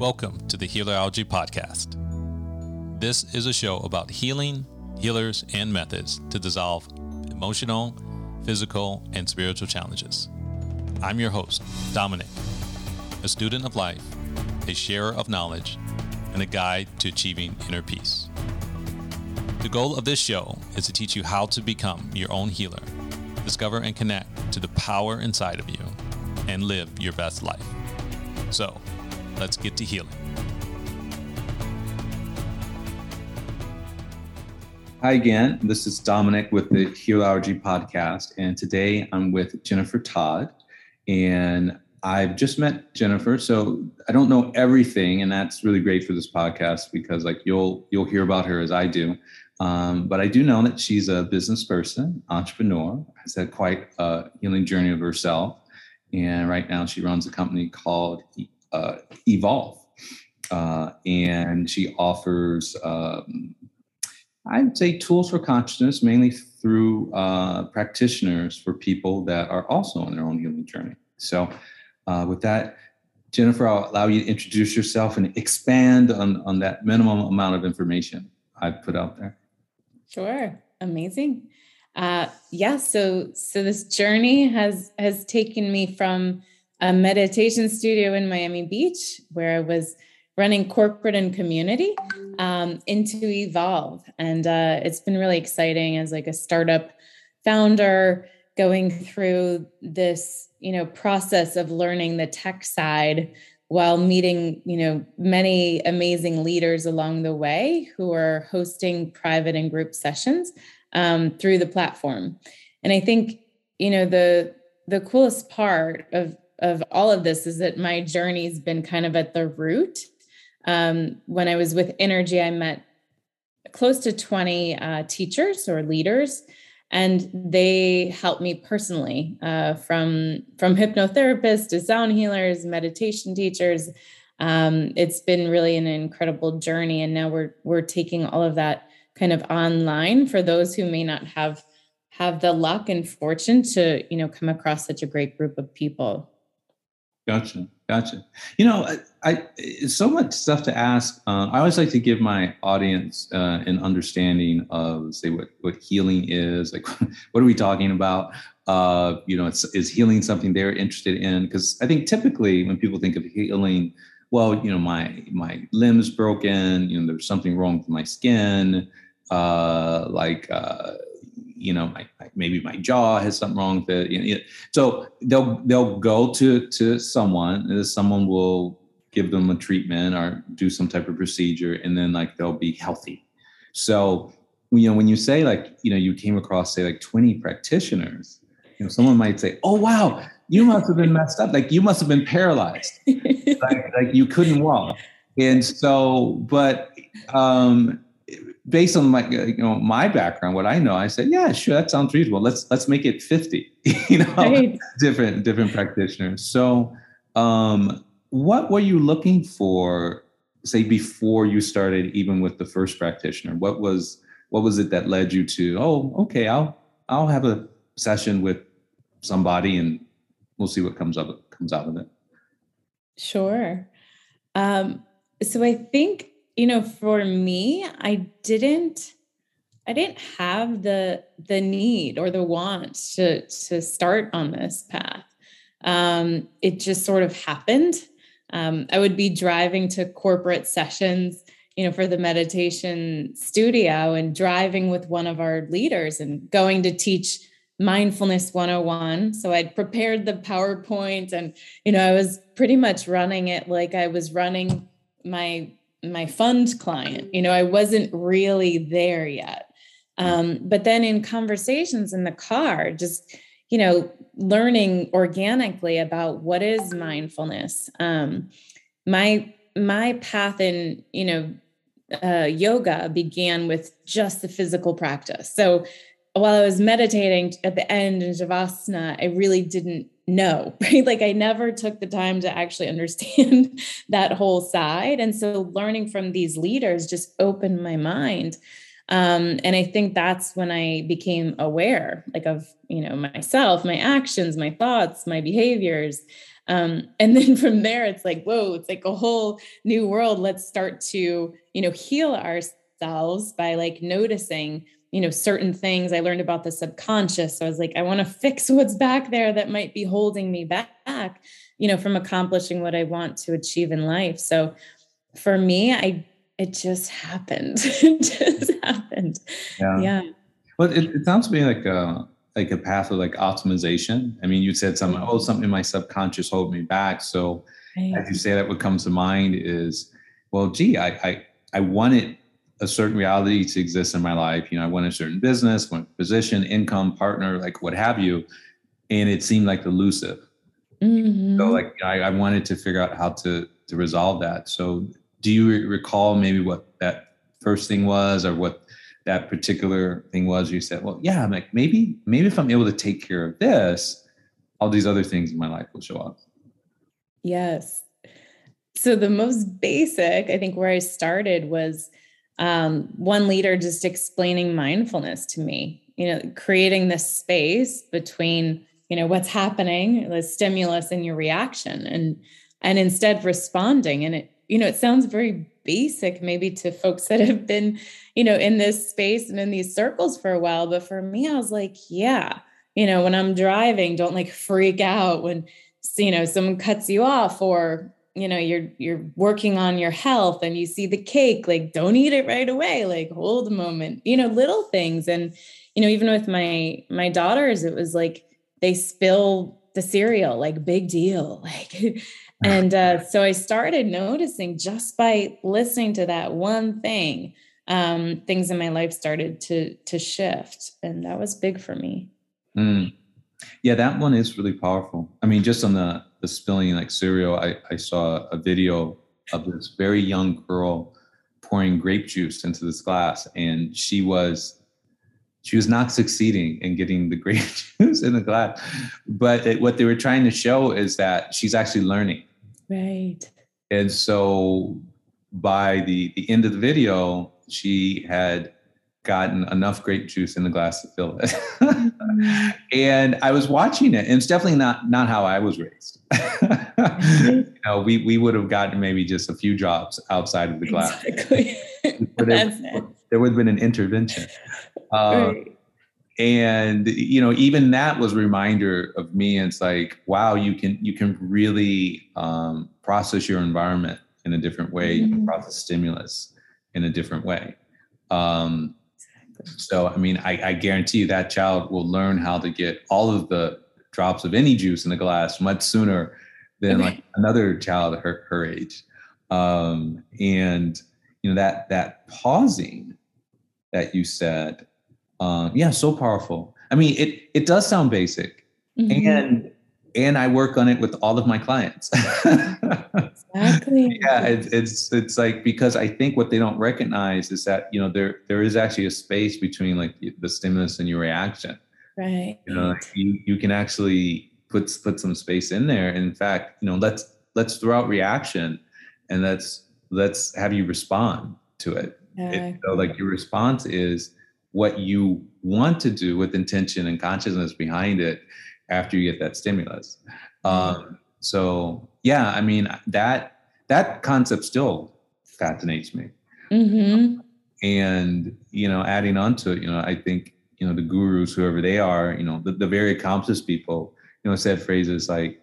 Welcome to the Healerology Podcast. This is a show about healing, healers, and methods to dissolve emotional, physical, and spiritual challenges. I'm your host, Dominic, a student of life, a sharer of knowledge, and a guide to achieving inner peace. The goal of this show is to teach you how to become your own healer, discover and connect to the power inside of you, and live your best life. So, let's get to healing. Hi again. This is Dominic with the Healerology Podcast, and today I'm with Jennifer Todd. And I've just met Jennifer, so I don't know everything, and that's really great for this podcast because like you'll you'll hear about her as I do. Um, but I do know that she's a business person, entrepreneur, has had quite a healing journey of herself, and right now she runs a company called uh, Evolve, uh, and she offers um, I'd say tools for consciousness, mainly through uh, practitioners for people that are also on their own healing journey. So, uh, with that, Jennifer, I'll allow you to introduce yourself and expand on, on that minimum amount of information I've put out there. Sure, amazing. Uh, yeah, so so this journey has has taken me from a meditation studio in Miami Beach, where I was running corporate and community um, into evolve. And uh, it's been really exciting as like a startup founder going through this you know process of learning the tech side while meeting you know many amazing leaders along the way who are hosting private and group sessions um, through the platform. And i think you know the the coolest part of of all of this is that my journey's been kind of at the root. Um, when I was with Energy, I met close to 20 uh, teachers or leaders and they helped me personally uh, from from hypnotherapists to sound healers meditation teachers. Um, it's been really an incredible journey and now we're we're taking all of that kind of online for those who may not have have the luck and fortune to you know come across such a great group of people Gotcha, gotcha. You know, I, I so much stuff to ask. Uh, I always like to give my audience uh, an understanding of, say, what what healing is. Like, what are we talking about? Uh, you know, is healing something they're interested in? Because I think typically when people think of healing, well, you know, my my limbs broken. You know, there's something wrong with my skin. Uh, like uh, you know, my, maybe my jaw has something wrong with it. You know, so they'll they'll go to to someone, and someone will give them a treatment or do some type of procedure, and then like they'll be healthy. So you know, when you say like you know you came across say like 20 practitioners, you know, someone might say, "Oh wow, you must have been messed up. Like you must have been paralyzed. like, like you couldn't walk." And so, but um, based on my you know my background what i know i said yeah sure that sounds reasonable. Let's let's make it 50 you know right. different different practitioners. So um what were you looking for say before you started even with the first practitioner? What was what was it that led you to oh okay i'll i'll have a session with somebody and we'll see what comes up comes out of it sure. Um so i think you know for me i didn't i didn't have the the need or the want to to start on this path. Um it just sort of happened. Um i would be driving to corporate sessions you know for the meditation studio and driving with one of our leaders and going to teach mindfulness 101 so i'd prepared the powerpoint and you know i was pretty much running it like i was running my my fund client. You know i wasn't really there yet. Um, but then in conversations in the car just you know learning organically about what is mindfulness um, my my path in you know uh, yoga began with just the physical practice. So while i was meditating at the end in shavasana i really didn't no, right? Like I never took the time to actually understand that whole side. And so learning from these leaders just opened my mind. Um, and I think that's when I became aware, like of, you know, myself, my actions, my thoughts, my behaviors. Um, and then from there, it's like, whoa, it's like a whole new world. Let's start to, you know, heal ourselves by like noticing, you know, certain things. I learned about the subconscious. So I was like, I want to fix what's back there that might be holding me back, you know, from accomplishing what I want to achieve in life. So for me, I it just happened. it just happened. Yeah. yeah. Well, it, it sounds to me like a like a path of like optimization. I mean, you said something, oh, something in my subconscious hold me back. So right. as you say that, what comes to mind is, well, gee, I I I wanted a certain reality to exist in my life. You know, I want a certain business, want position, income, partner, like what have you. And it seemed like elusive. Mm-hmm. So like I, I wanted to figure out how to to resolve that. So do you recall maybe what that first thing was or what that particular thing was you said well yeah i'm like maybe maybe if i'm able to take care of this all these other things in my life will show up yes so the most basic i think where i started was um, one leader just explaining mindfulness to me you know creating this space between you know what's happening the stimulus and your reaction and and instead responding and it you know, it sounds very basic maybe to folks that have been, you know, in this space and in these circles for a while. But for me, I was like, yeah, you know, when I'm driving, don't like freak out when, you know, someone cuts you off or, you know, you're you're working on your health and you see the cake, like don't eat it right away, like hold a moment, you know, little things. And, you know, even with my my daughters, it was like they spill the cereal, like big deal. Like and uh, so I started noticing just by listening to that one thing, um, things in my life started to to shift, and that was big for me. Mm. Yeah, that one is really powerful. I mean, just on the the spilling like cereal, I, I saw a video of this very young girl pouring grape juice into this glass, and she was she was not succeeding in getting the grape juice in the glass. But it, what they were trying to show is that she's actually learning Right. And so by the, the end of the video, she had gotten enough grape juice in the glass to fill it. mm-hmm. And I was watching it, and it's definitely not not how I was raised. you know, we we would have gotten maybe just a few drops outside of the glass. Exactly. there, there, would have been an intervention. Uh, right and you know even that was a reminder of me it's like wow you can you can really um, process your environment in a different way mm-hmm. you can mm-hmm. process stimulus in a different way um, so i mean I, I guarantee you that child will learn how to get all of the drops of any juice in the glass much sooner than like another child her, her age um, and you know that that pausing that you said uh, yeah, so powerful. I mean, it it does sound basic, mm-hmm. and and I work on it with all of my clients. exactly. Yeah, it, it's it's like because I think what they don't recognize is that you know there there is actually a space between like the stimulus and your reaction. Right. You know, you you can actually put put some space in there. And in fact, you know, let's let's throw out reaction, and let's let's have you respond to it. it so like your response is what you want to do with intention and consciousness behind it after you get that stimulus. Mm-hmm. Um, so yeah, I mean that that concept still fascinates me. Mm-hmm. And you know, adding on to it, you know, I think you know the gurus, whoever they are, you know, the, the very accomplished people, you know, said phrases like,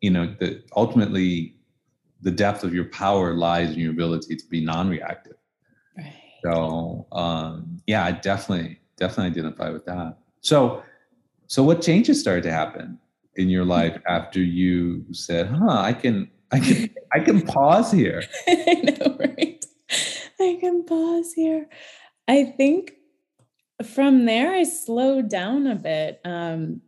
you know, that ultimately the depth of your power lies in your ability to be non-reactive. So um, yeah, I definitely definitely identify with that. So so what changes started to happen in your life after you said, "Huh, I can I can I can pause here." I know, right? I can pause here. I think from there I slowed down a bit. Um,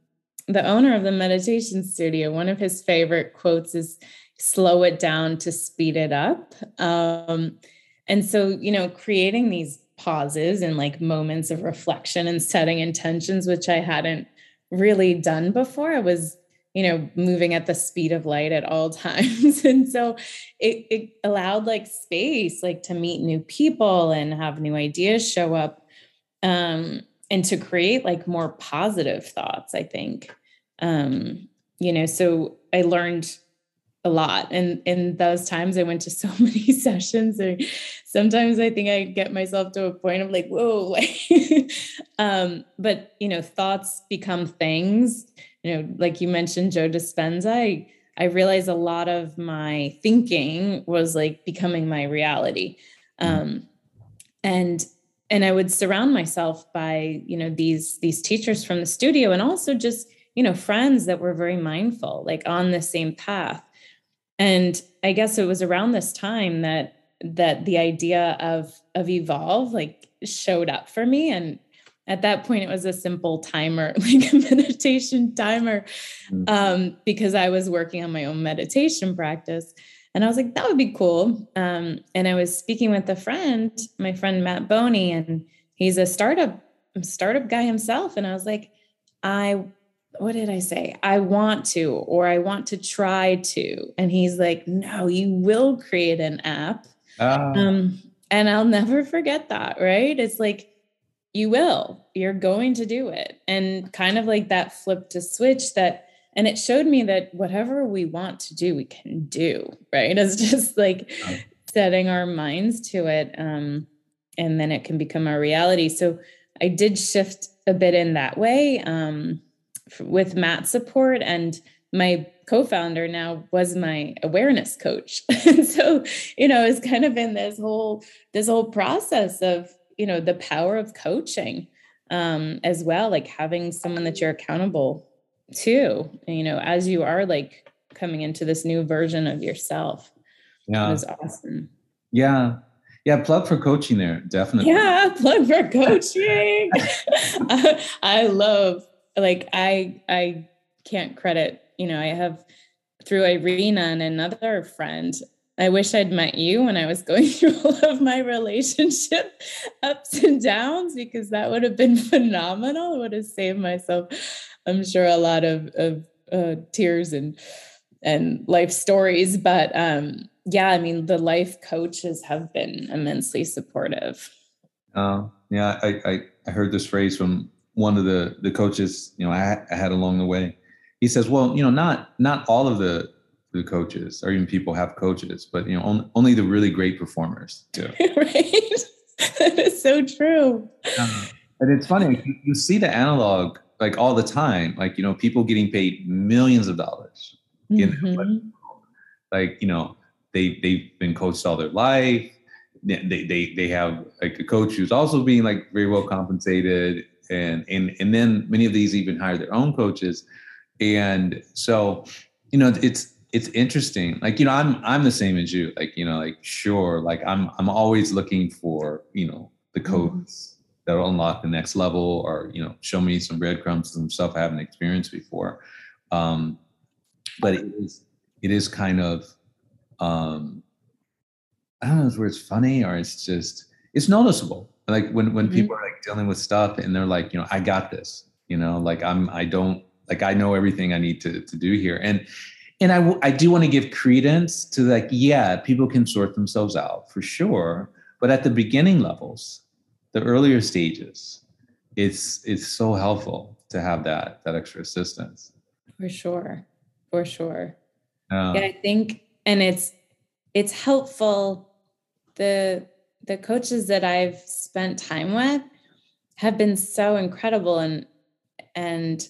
the owner of the meditation studio, one of his favorite quotes is slow it down to speed it up. Um, and so, you know, creating these pauses and like moments of reflection and setting intentions, which I hadn't really done before. I was, you know, moving at the speed of light at all times. and so it, it allowed like space, like to meet new people and have new ideas show up. Um, and to create like more positive thoughts, I think. Um, you know, so I learned a lot. And in those times I went to so many sessions or sometimes I think I get myself to a point of like, whoa. um, but you know, thoughts become things. You know, like you mentioned Joe Dispenza, I, I realized a lot of my thinking was like becoming my reality. Mm-hmm. Um, and and I would surround myself by, you know, these these teachers from the studio and also just, you know, friends that were very mindful, like on the same path and i guess it was around this time that that the idea of of evolve like showed up for me. And at that point it was a simple timer like a meditation timer mm. um, because i was working on my own meditation practice. And i was like that would be cool. Um, and i was speaking with a friend my friend matt boney and he's a startup startup guy himself. And i was like i what did I say? I want to, or I want to try to. And he's like, no, you will create an app. Uh. Um, and I'll never forget that, right? It's like, you will, you're going to do it. And kind of like that flip to switch that, and it showed me that whatever we want to do, we can do, right? It's just like setting our minds to it. Um, and then it can become our reality. So I did shift a bit in that way. Um, with Matt's support and my co-founder now was my awareness coach. and so, you know, it's kind of in this whole this whole process of, you know, the power of coaching um as well, like having someone that you're accountable to, you know, as you are like coming into this new version of yourself. Yeah. It was awesome. Yeah. Yeah, plug for coaching there, definitely. Yeah, plug for coaching. I love like I I can't credit, you know, I have through Irina and another friend. I wish I'd met you when I was going through all of my relationship ups and downs because that would have been phenomenal. It would have saved myself, I'm sure, a lot of, of uh, tears and and life stories. But um, yeah, I mean, the life coaches have been immensely supportive. Uh, yeah, I, I, I heard this phrase from one of the the coaches, you know, I, I had along the way. He says, "Well, you know, not not all of the the coaches or even people have coaches, but you know, only, only the really great performers do." right. that is so true. Um, and it's funny you, you see the analog like all the time, like you know, people getting paid millions of dollars. Mm-hmm. like you know, they they've been coached all their life. They, they they have like a coach who's also being like very well compensated and and and then many of these even hire their own coaches. And so you know it's it's interesting. Like you know i'm i'm the same as you. Like you know like sure like i'm i'm always looking for you know the mm-hmm. codes that'll unlock the next level or you know show me some breadcrumbs some stuff i haven't experienced before. Um but it is it is kind of um i don't know if it's funny or it's just it's noticeable like when when mm-hmm. people are like dealing with stuff and they're like you know i got this you know like i'm i don't like i know everything i need to to do here. And and I, I do want to give credence to like yeah people can sort themselves out for sure. But at the beginning levels the earlier stages it's it's so helpful to have that that extra assistance. For sure. For sure. Yeah i think and it's it's helpful the the coaches that I've spent time with have been so incredible and and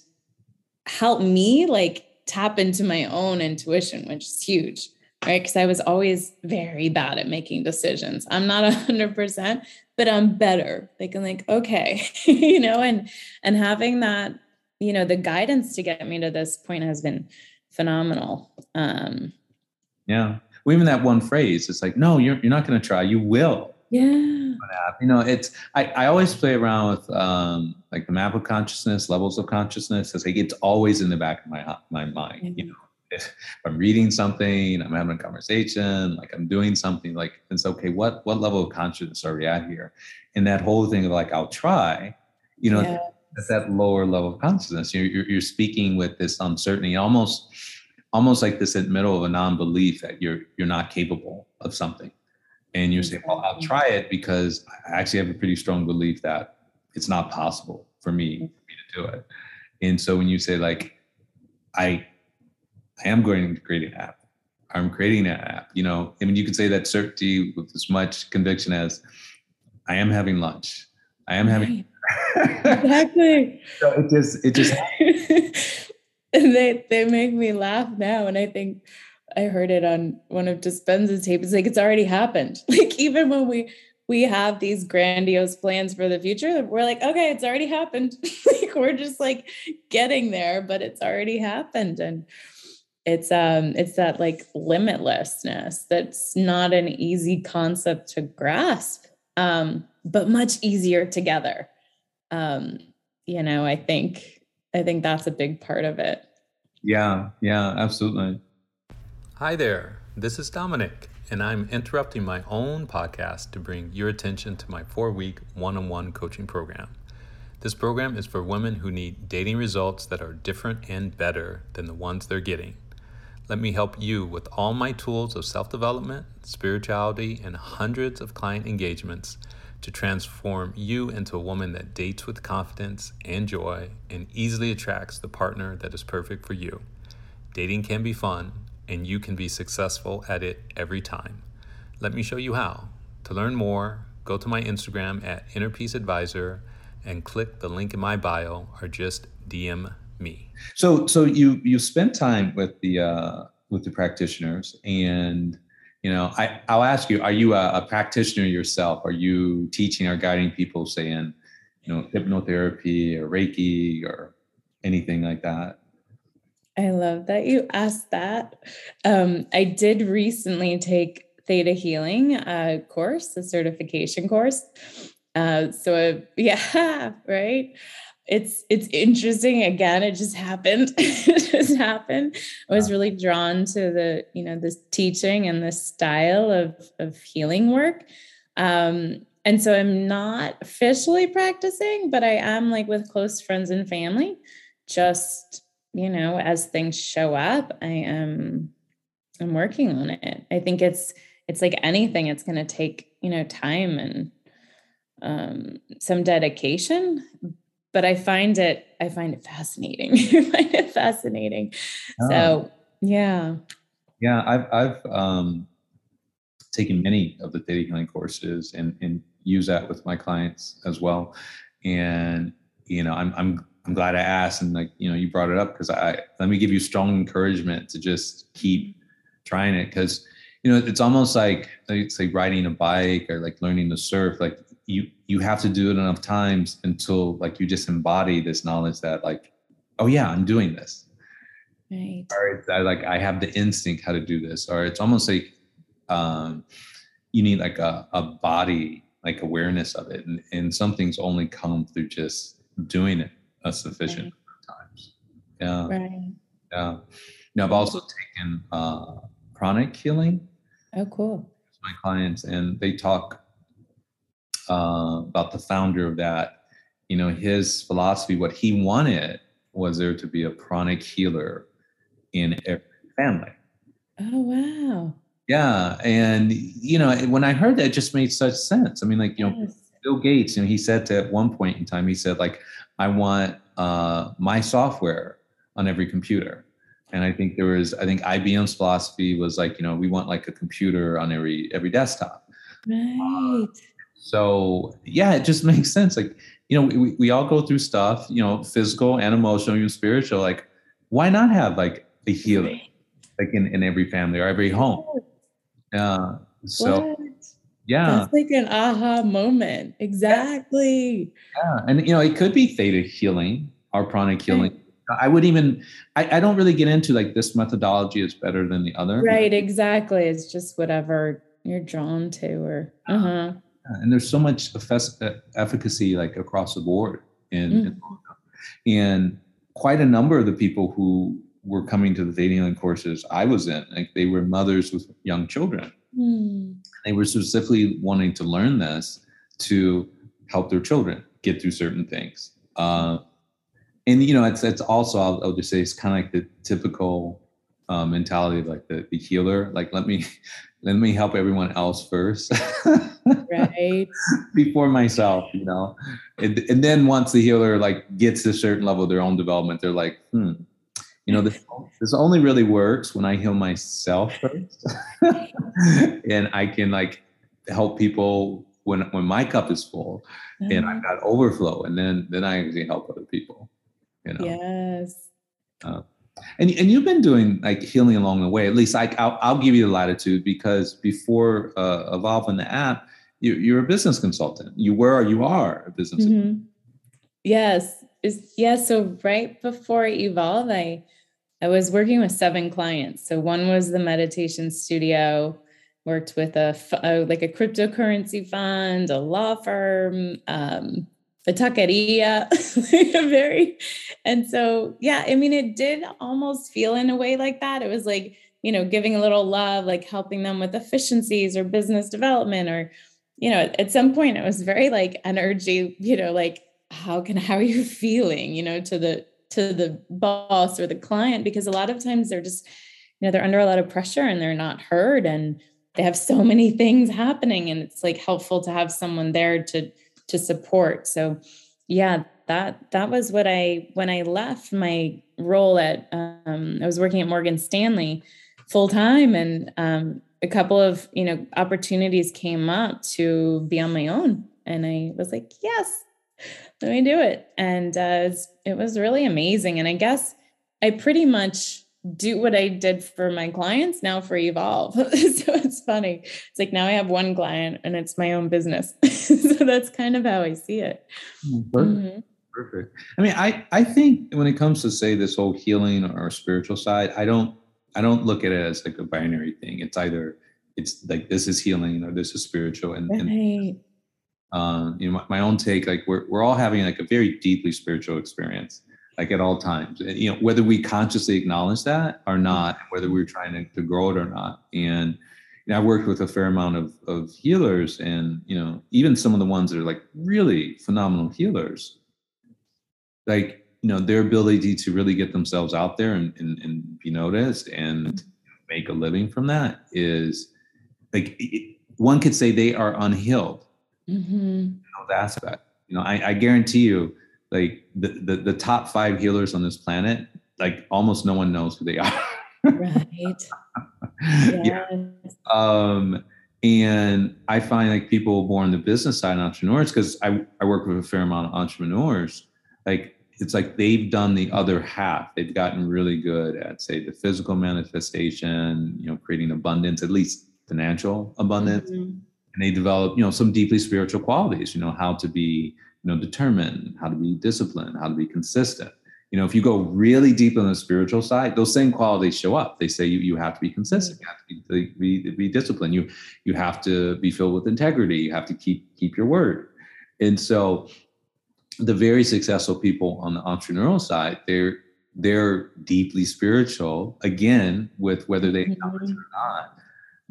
help me like tap into my own intuition, which is huge, right? Because I was always very bad at making decisions. I'm not a hundred percent, but I'm better. Like I'm like, okay, you know, and and having that, you know, the guidance to get me to this point has been phenomenal. Um yeah. Well, even that one phrase, it's like, no, you're you're not gonna try, you will yeah. You know, it's I, I always play around with um like the map of consciousness, levels of consciousness. It's like it's always in the back of my my mind. Mm-hmm. You know, if I'm reading something, I'm having a conversation, like I'm doing something, like it's okay. What what level of consciousness are we at here? And that whole thing of like I'll try, you know, yeah. at that lower level of consciousness, you're, you're you're speaking with this uncertainty, almost almost like this in the middle of a non-belief that you're you're not capable of something and you say, well, I'll mm-hmm. try it because I actually have a pretty strong belief that it's not possible for me, mm-hmm. for me to do it. And so when you say like, I, I am going to create an app, I'm creating an app. You know, I mean, you could say that certainty with as much conviction as I am having lunch. I am having. exactly. so it just, it just. and they they make me laugh now, and I think I heard it on one of Dispenza's tapes. It's like it's already happened. Like even when we we have these grandiose plans for the future, we're like, okay, it's already happened. like we're just like getting there, but it's already happened. And it's um it's that like limitlessness that's not an easy concept to grasp um but much easier together um you know i think i think that's a big part of it yeah yeah absolutely hi there this is dominic and i'm interrupting my own podcast to bring your attention to my four week one-on-one coaching program this program is for women who need dating results that are different and better than the ones they're getting let me help you with all my tools of self development, spirituality, and hundreds of client engagements to transform you into a woman that dates with confidence and joy and easily attracts the partner that is perfect for you. Dating can be fun, and you can be successful at it every time. Let me show you how. To learn more, go to my Instagram at Inner Peace Advisor and click the link in my bio or just DM me. So so you you spent time with the uh, with the practitioners, and you know I I'll ask you: Are you a, a practitioner yourself? Are you teaching or guiding people, say in you know hypnotherapy or Reiki or anything like that? I love that you asked that. Um, I did recently take Theta Healing uh, course, the certification course. Uh, so yeah, right? It's it's interesting. Again it just happened. It just happened. I was really drawn to the you know this teaching and this style of of healing work. Um and so i'm not officially practicing but i am like with close friends and family just you know as things show up i am i'm working on it i think it's it's like anything it's going to take you know time and um some dedication but I find it I find it fascinating. I find it fascinating. Oh. So yeah. Yeah, I've I've um, taken many of the theta healing courses and and use that with my clients as well. And you know, I'm I'm I'm glad I asked and like you know you brought it up because I let me give you strong encouragement to just keep trying it because you know it's almost like it's like riding a bike or like learning to surf like you you have to do it enough times until like you just embody this knowledge that like oh yeah i'm doing this. Right. Or it's I, like i have the instinct how to do this or it's almost like um you need like a, a body like awareness of it and, and some things only come through just doing it a sufficient right. times yeah right yeah now i've also taken uh pranic healing oh cool my clients and they talk uh, about the founder of that. You know, his philosophy, what he wanted was there to be a pranic healer in every family. Oh wow! Yeah, and you know, when I heard that, it just made such sense. I mean, like you yes. know, Bill Gates, you know, he said to at one point in time, he said like, I want uh, my software on every computer. And I think there was, I think IBM's philosophy was like, you know, we want like a computer on every every desktop. Right. Uh, so yeah, it just makes sense. Like, you know, we, we all go through stuff, you know, physical and emotional, and spiritual. Like, why not have like a healing like in, in every family or every home? Yeah. so what? Yeah. That's like an aha moment. Exactly. Yeah. And you know, it could be theta healing or pranic healing. I would even I, I don't really get into like this methodology is better than the other. Right, exactly. It's just whatever you're drawn to or uh-huh and there's so much efficacy like across the board in, mm. and quite a number of the people who were coming to the theta healing courses I was in, like they were mothers with young children. Mm. They were specifically wanting to learn this to help their children get through certain things. Uh, and you know, it's it's also I'll, I'll just say it's kind of like the typical um, mentality of like the, the healer. Like let me let me help everyone else first. right. Before myself, you know. And, and then once the healer like gets to a certain level of their own development, they're like, hmm, you know, this, this only really works when I heal myself first, and I can like help people when when my cup is full, mm-hmm. and I've got overflow, and then then I actually help other people. You know. Yes. Uh, and and you've been doing like healing along the way. At least I I'll, I'll give you the latitude because before uh, evolving the app, you, you're a business consultant. You were you are a business. Mm-hmm. Yes, is yeah. So right before Evolve, I I was working with seven clients. So one was the meditation studio. Worked with a, a like a cryptocurrency fund, a law firm, um, a taqueria, very. And so, yeah, I mean, it did almost feel in a way like that. It was like, you know, giving a little love, like helping them with efficiencies or business development, or, you know, at some point it was very like energy, you know, like, how can, how are you feeling, you know, to the, to the boss or the client, because a lot of times they're just, you know, they're under a lot of pressure and they're not heard and they have so many things happening. And it's like helpful to have someone there to, to support. So yeah, that that was what I when I left my role at um, I was working at Morgan Stanley full time and um, a couple of you know opportunities came up to be on my own and I was like yes let me do it and uh, it, was, really amazing and I guess I pretty much do what I did for my clients now for Evolve. so it's funny. It's like now I have one client and it's my own business. so that's kind of how I see it. Hmm, perfect. Mm-hmm. Perfect. I mean, I, I think when it comes to say this whole healing or spiritual side, I don't I don't look at it as like a binary thing. It's either it's like this is healing or this is spiritual. And, right. and um, you know, my, my own take, like we're we're all having like a very deeply spiritual experience like at all times. You know whether we consciously acknowledge that or not whether we're trying to, to grow it or not. And you know, I worked with a fair amount of, of healers and you know even some of the ones that are like really phenomenal healers like you know their ability to really get themselves out there and, and, and be noticed and make a living from that is like it, one could say they are unhealed mm-hmm. aspect you know I, I guarantee you like the, the, the top five healers on this planet, like almost no one knows who they are. right. yes. Yeah. Um, and I find like people born the business side entrepreneurs, because I, I work with a fair amount of entrepreneurs, like it's like they've done the other half. They've gotten really good at say the physical manifestation, you know, creating abundance, at least financial abundance. Mm-hmm. And they develop, you know, some deeply spiritual qualities, you know, how to be you know determined how to be disciplined how to be consistent. You know if you go really deep on the spiritual side those same qualities show up. They say you, you have to be consistent you have to be, be, be disciplined. You you have to be filled with integrity. You have to keep keep your word. And so the very successful people on the entrepreneurial side they're they're deeply spiritual again with whether they acknowledge it or not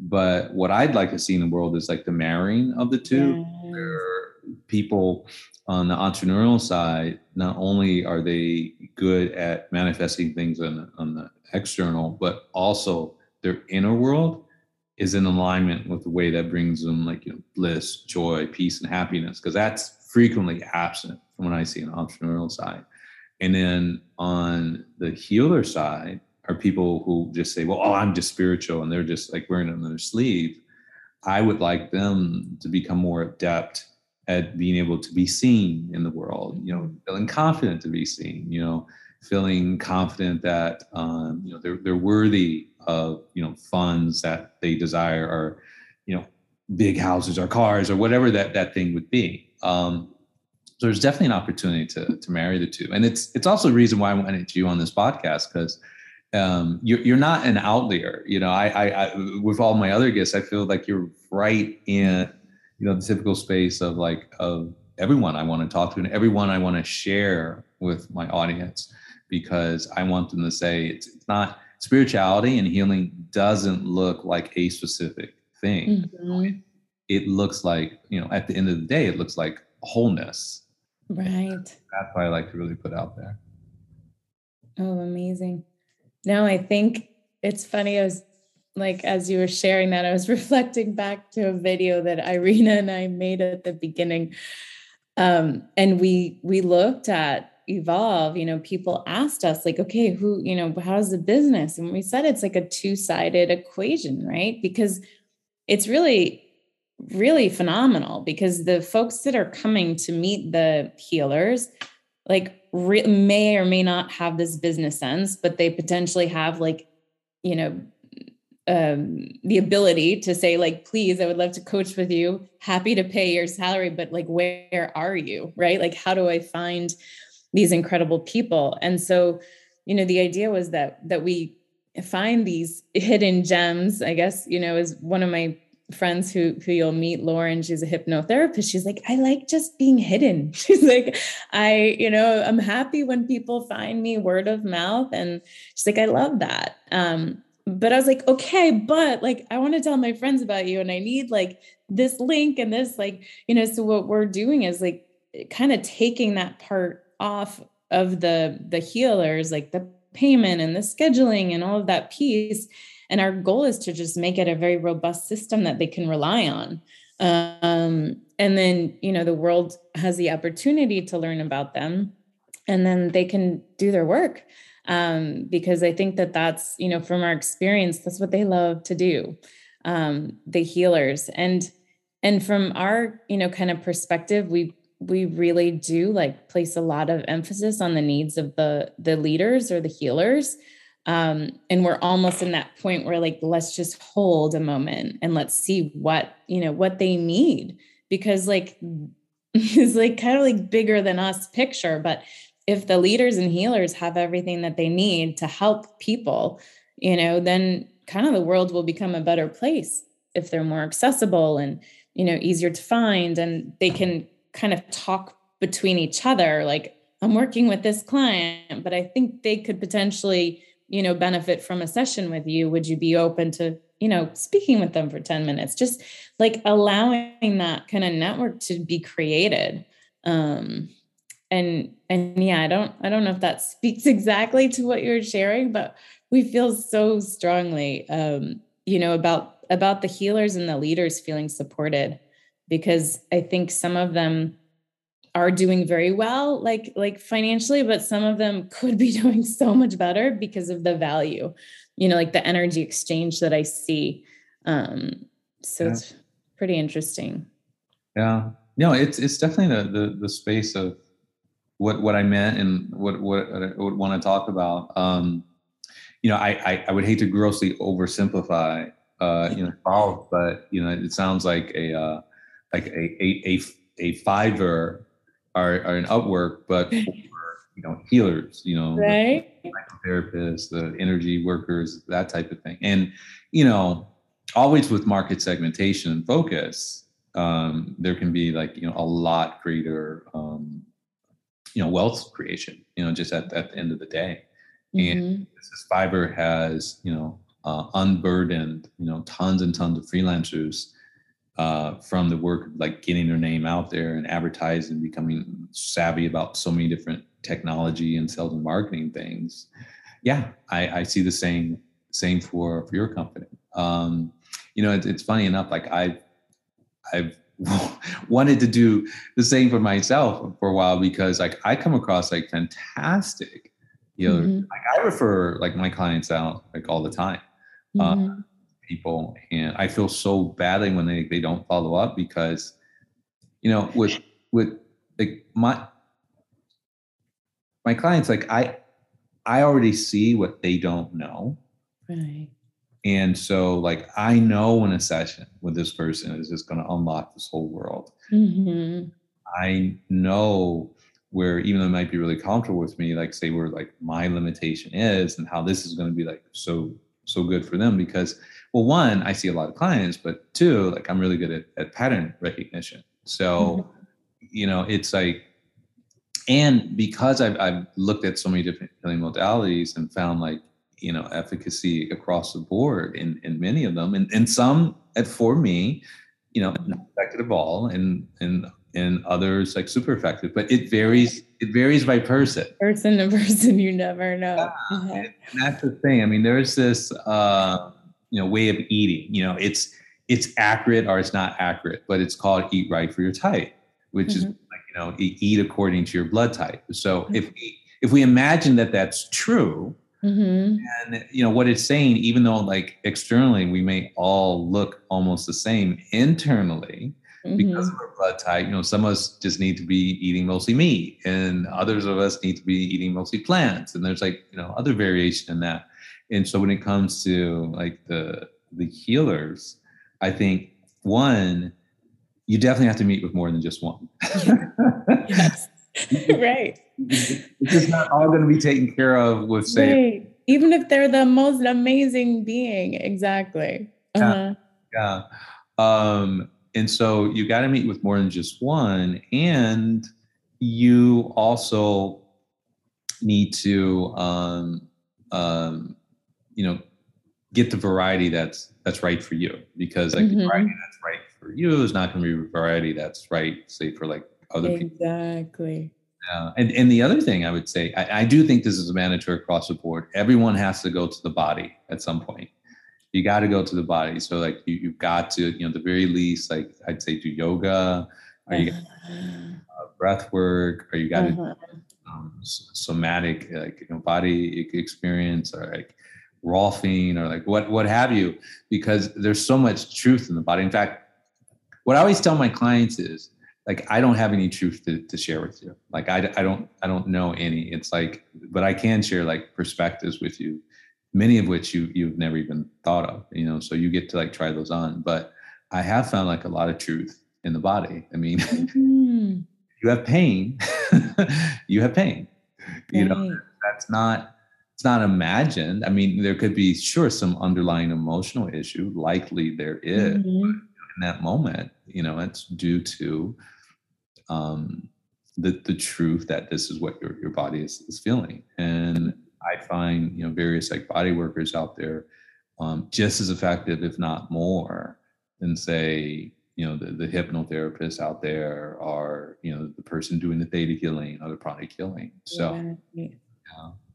but what i'd like to see in the world is like the marrying of the two yes. where people on the entrepreneurial side, not only are they good at manifesting things on, on the external, but also their inner world is in alignment with the way that brings them like you know, bliss, joy, peace, and happiness, because that's frequently absent from what I see on the entrepreneurial side. And then on the healer side are people who just say, well, oh, I'm just spiritual, and they're just like wearing it on their sleeve. I would like them to become more adept at being able to be seen in the world, you know, feeling confident to be seen, you know, feeling confident that um, you know they're they're worthy of you know funds that they desire or you know big houses or cars or whatever that that thing would be. Um, so there's definitely an opportunity to to marry the two, and it's it's also a reason why I wanted you on this podcast because um, you're you're not an outlier. You know, I, I, I with all my other guests, I feel like you're right in you know the typical space of like of everyone I want to talk to and everyone I want to share with my audience because I want them to say it's, it's not spirituality and healing doesn't look like a specific thing. Mm-hmm. It looks like, you know, at the end of the day, it looks like wholeness. Right. That's why I like to really put out there. Oh, amazing. No, I think it's funny. I was like as you were sharing that, I was reflecting back to a video that Irina and I made at the beginning. Um, and we we looked at evolve you know people asked us like okay who you know how's the business and we said it's like a two-sided equation right because it's really really phenomenal because the folks that are coming to meet the healers like re- may or may not have this business sense but they potentially have like you know um, the ability to say like please i would love to coach with you. Happy to pay your salary but like where are you? Right? Like how do i find these incredible people? And so you know the idea was that that we find these hidden gems i guess you know is one of my friends who who you'll meet lauren she's a hypnotherapist. She's like i like just being hidden. She's like i you know i'm happy when people find me word of mouth. And she's like i love that. Um but I was like, okay, but like I want to tell my friends about you and I need like this link and this like, you know, so what we're doing is like kind of taking that part off of the the healers, like the payment and the scheduling and all of that piece. And our goal is to just make it a very robust system that they can rely on. Um, and then, you know, the world has the opportunity to learn about them and then they can do their work um, because I think that that's, you know, from our experience, that's what they love to do, um, the healers. And and from our, you know, kind of perspective, we we really do like place a lot of emphasis on the needs of the the leaders or the healers. Um, and we're almost in that point where like let's just hold a moment and let's see what you know what they need. Because like it's like kind of like bigger than us picture but if the leaders and healers have everything that they need to help people, you know, then kind of the world will become a better place if they're more accessible and, you know, easier to find and they can kind of talk between each other like I'm working with this client, but I think they could potentially, you know, benefit from a session with you. Would you be open to, you know, speaking with them for 10 minutes? Just like allowing that kind of network to be created. Um, and and yeah i don't i don't know if that speaks exactly to what you're sharing but we feel so strongly um you know about about the healers and the leaders feeling supported because i think some of them are doing very well like like financially but some of them could be doing so much better because of the value you know like the energy exchange that i see um so yeah. it's pretty interesting yeah no it's it's definitely the the, the space of what what I meant and what what I would want to talk about. Um, you know, I, I, I would hate to grossly oversimplify, uh, you know, Fiverr, but you know, it sounds like a uh, like a a a, a Fiverr or, or an Upwork, but for, you know, healers, you know, right, therapists, the energy workers, that type of thing, and you know, always with market segmentation and focus, um, there can be like you know a lot greater um, you know wealth creation you know just at, at the end of the day. Mm-hmm. and this Fiverr has you know uh, unburdened you know tons and tons of freelancers uh, from the work of like getting their name out there and advertising becoming savvy about so many different technology and sales and marketing things yeah i, I see the same same for for your company um, you know it, it's funny enough like i've i've wanted to do the same for myself for a while because like I come across like fantastic, you know, mm-hmm. like I refer like my clients out like all the time, uh, mm-hmm. uh, people, and I feel so badly when they they don't follow up because, you know, with with like my my clients like I I already see what they don't know. Right. And so, like, I know in a session with this person is just going to unlock this whole world. Mm-hmm. I know where, even though it might be really comfortable with me, like, say where like my limitation is, and how this is going to be like so so good for them because, well, one, I see a lot of clients, but two, like, I'm really good at, at pattern recognition. So, mm-hmm. you know, it's like, and because I've, I've looked at so many different healing modalities and found like you know efficacy across the board in in many of them and and some at for me you know not effective at all and and and others like super effective but it varies it varies by person person to person you never know yeah. uh-huh. and that's the thing i mean there's this uh you know way of eating you know it's it's accurate or it's not accurate but it's called eat right for your type which mm-hmm. is like you know eat according to your blood type so mm-hmm. if we if we imagine that that's true mm-hmm. and you know what it's saying even though like externally we may all look almost the same internally mm-hmm. because of our blood type you know some of us just need to be eating mostly meat and others of us need to be eating mostly plants and there's like you know other variation in that and so when it comes to like the the healers i think one you definitely have to meet with more than just one. yes. right. It's just not all going to be taken care of with say right. even if they're the most amazing being. Exactly. Uh-huh. Yeah. yeah. Um, and so you got to meet with more than just one. And you also need to um, um, you know, get the variety that's that's right for you because like mm-hmm. the variety that's right for you is not going to be a variety that's right, say, for like other exactly. people. Exactly. Yeah. And, and the other thing I would say, I, I do think this is a mandatory across the board. Everyone has to go to the body at some point. You got to go to the body. So like you, you've got to, you know, the very least, like I'd say do yoga, or you uh-huh. uh, breath work, or you got to uh-huh. um, somatic, like, you know, body experience, or like rolfing, or like what, what have you, because there's so much truth in the body. In fact, what I always tell my clients is like I don't have any truth to, to share with you. Like I, I don't I don't know any. It's like, but I can share like perspectives with you, many of which you you've never even thought of. You know, so you get to like try those on. But I have found like a lot of truth in the body. I mean, mm-hmm. you have pain, you have pain. You know, that's not it's not imagined. I mean, there could be sure some underlying emotional issue. Likely there is. Mm-hmm in that moment you know it's due to um, the the truth that this is what your, your body is, is feeling and i find you know various like body workers out there um, just as effective if not more than say you know the, the hypnotherapists out there are you know the person doing the theta healing or the pranic healing so yeah.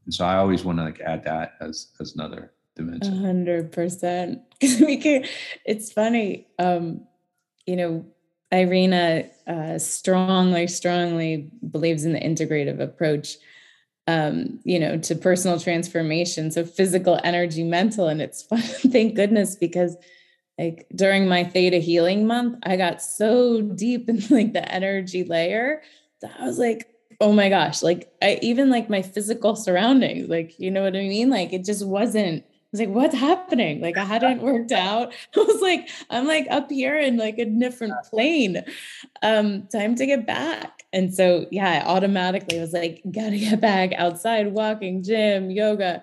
And so i always want to like add that as as another dimension. Hundred percent. Because we can. It's funny. Um, you know, Irina uh, strongly, strongly believes in the integrative approach. Um, you know, to personal transformation. So physical, energy, mental, and it's fun. Thank goodness because like during my theta healing month, I got so deep in like the energy layer that I was like, oh my gosh, like I even like my physical surroundings, like you know what I mean? Like it just wasn't I was like, what's happening? Like I hadn't worked out. I was like, I'm like up here in like a different plane. Um, time to get back. And so yeah, I automatically was like, gotta get back outside, walking, gym, yoga.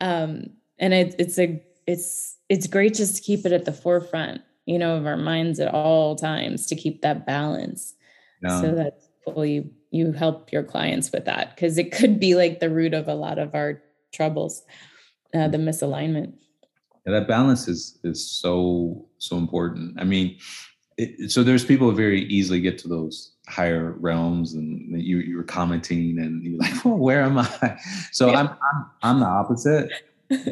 Um, and it, it's a it's it's great just to keep it at the forefront, you know, of our minds at all times to keep that balance. Yeah. So that you you help your clients with that because it could be like the root of a lot of our troubles uh, the misalignment. Yeah, that balance is is so so important. I mean, it, so there's people who very easily get to those higher realms, and you you were commenting, and you're like, well, where am I? So yeah. I'm, I'm I'm the opposite.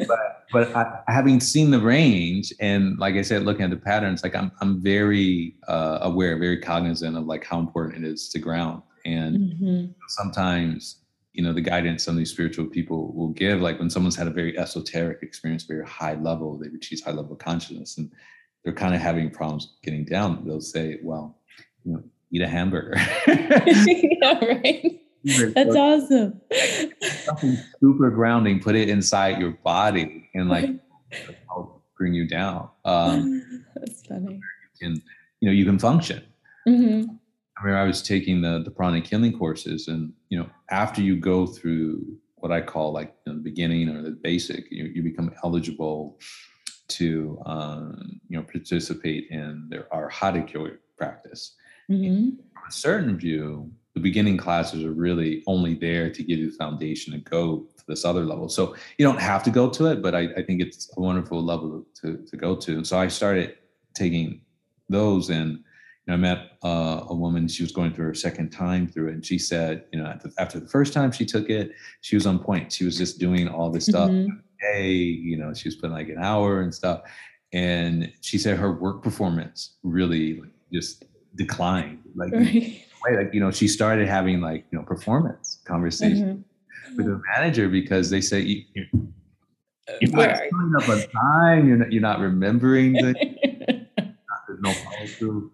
but but I, having seen the range and like I said, looking at the patterns, like I'm I'm very uh, aware, very cognizant of like how important it is to ground. And mm-hmm. sometimes you know the guidance some of these spiritual people will give like when someone's had a very esoteric experience very high level they've achieved high level consciousness and they're kind of having problems getting down they'll say well you know eat a hamburger. Yeah right. That's awesome. Something super grounding put it inside your body and like help bring you down. Um that's funny. you can you know you can function. Mm-hmm. I mean, I was taking the the pranic healing courses, and you know, after you go through what I call like you know, the beginning or the basic, you, you become eligible to um, you know participate in their Arhatic practice. Mm-hmm. From a certain view, the beginning classes are really only there to give you the foundation to go to this other level. So you don't have to go to it, but I, I think it's a wonderful level to, to go to. And so I started taking those and I met uh, a woman, she was going through her second time through it. And she said, you know, after the first time she took it, she was on point. She was just doing all this stuff. Mm-hmm. Hey, you know, she was putting like an hour and stuff. And she said her work performance really just declined. Like right. Like, you know, she started having like, you know, performance conversation mm-hmm. with her manager because they say you, you, you're not showing up on time, you're not, you're not remembering the there's no follow through.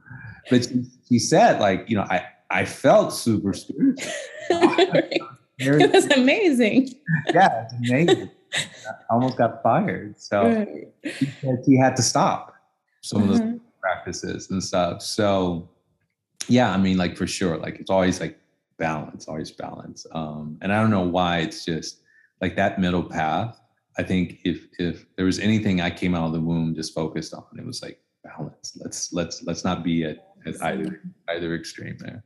But she, she said, like, you know, I, I felt super spiritual. it was amazing. yeah, it's amazing. I almost got fired. So right. he said he had to stop some of those mm-hmm. practices and stuff. So yeah, I mean, like for sure, like it's always like balance, always balance. Um, and I don't know why it's just like that middle path. I think if if there was anything I came out of the womb just focused on, it was like balance. Let's let's let's not be at, at either either extreme there.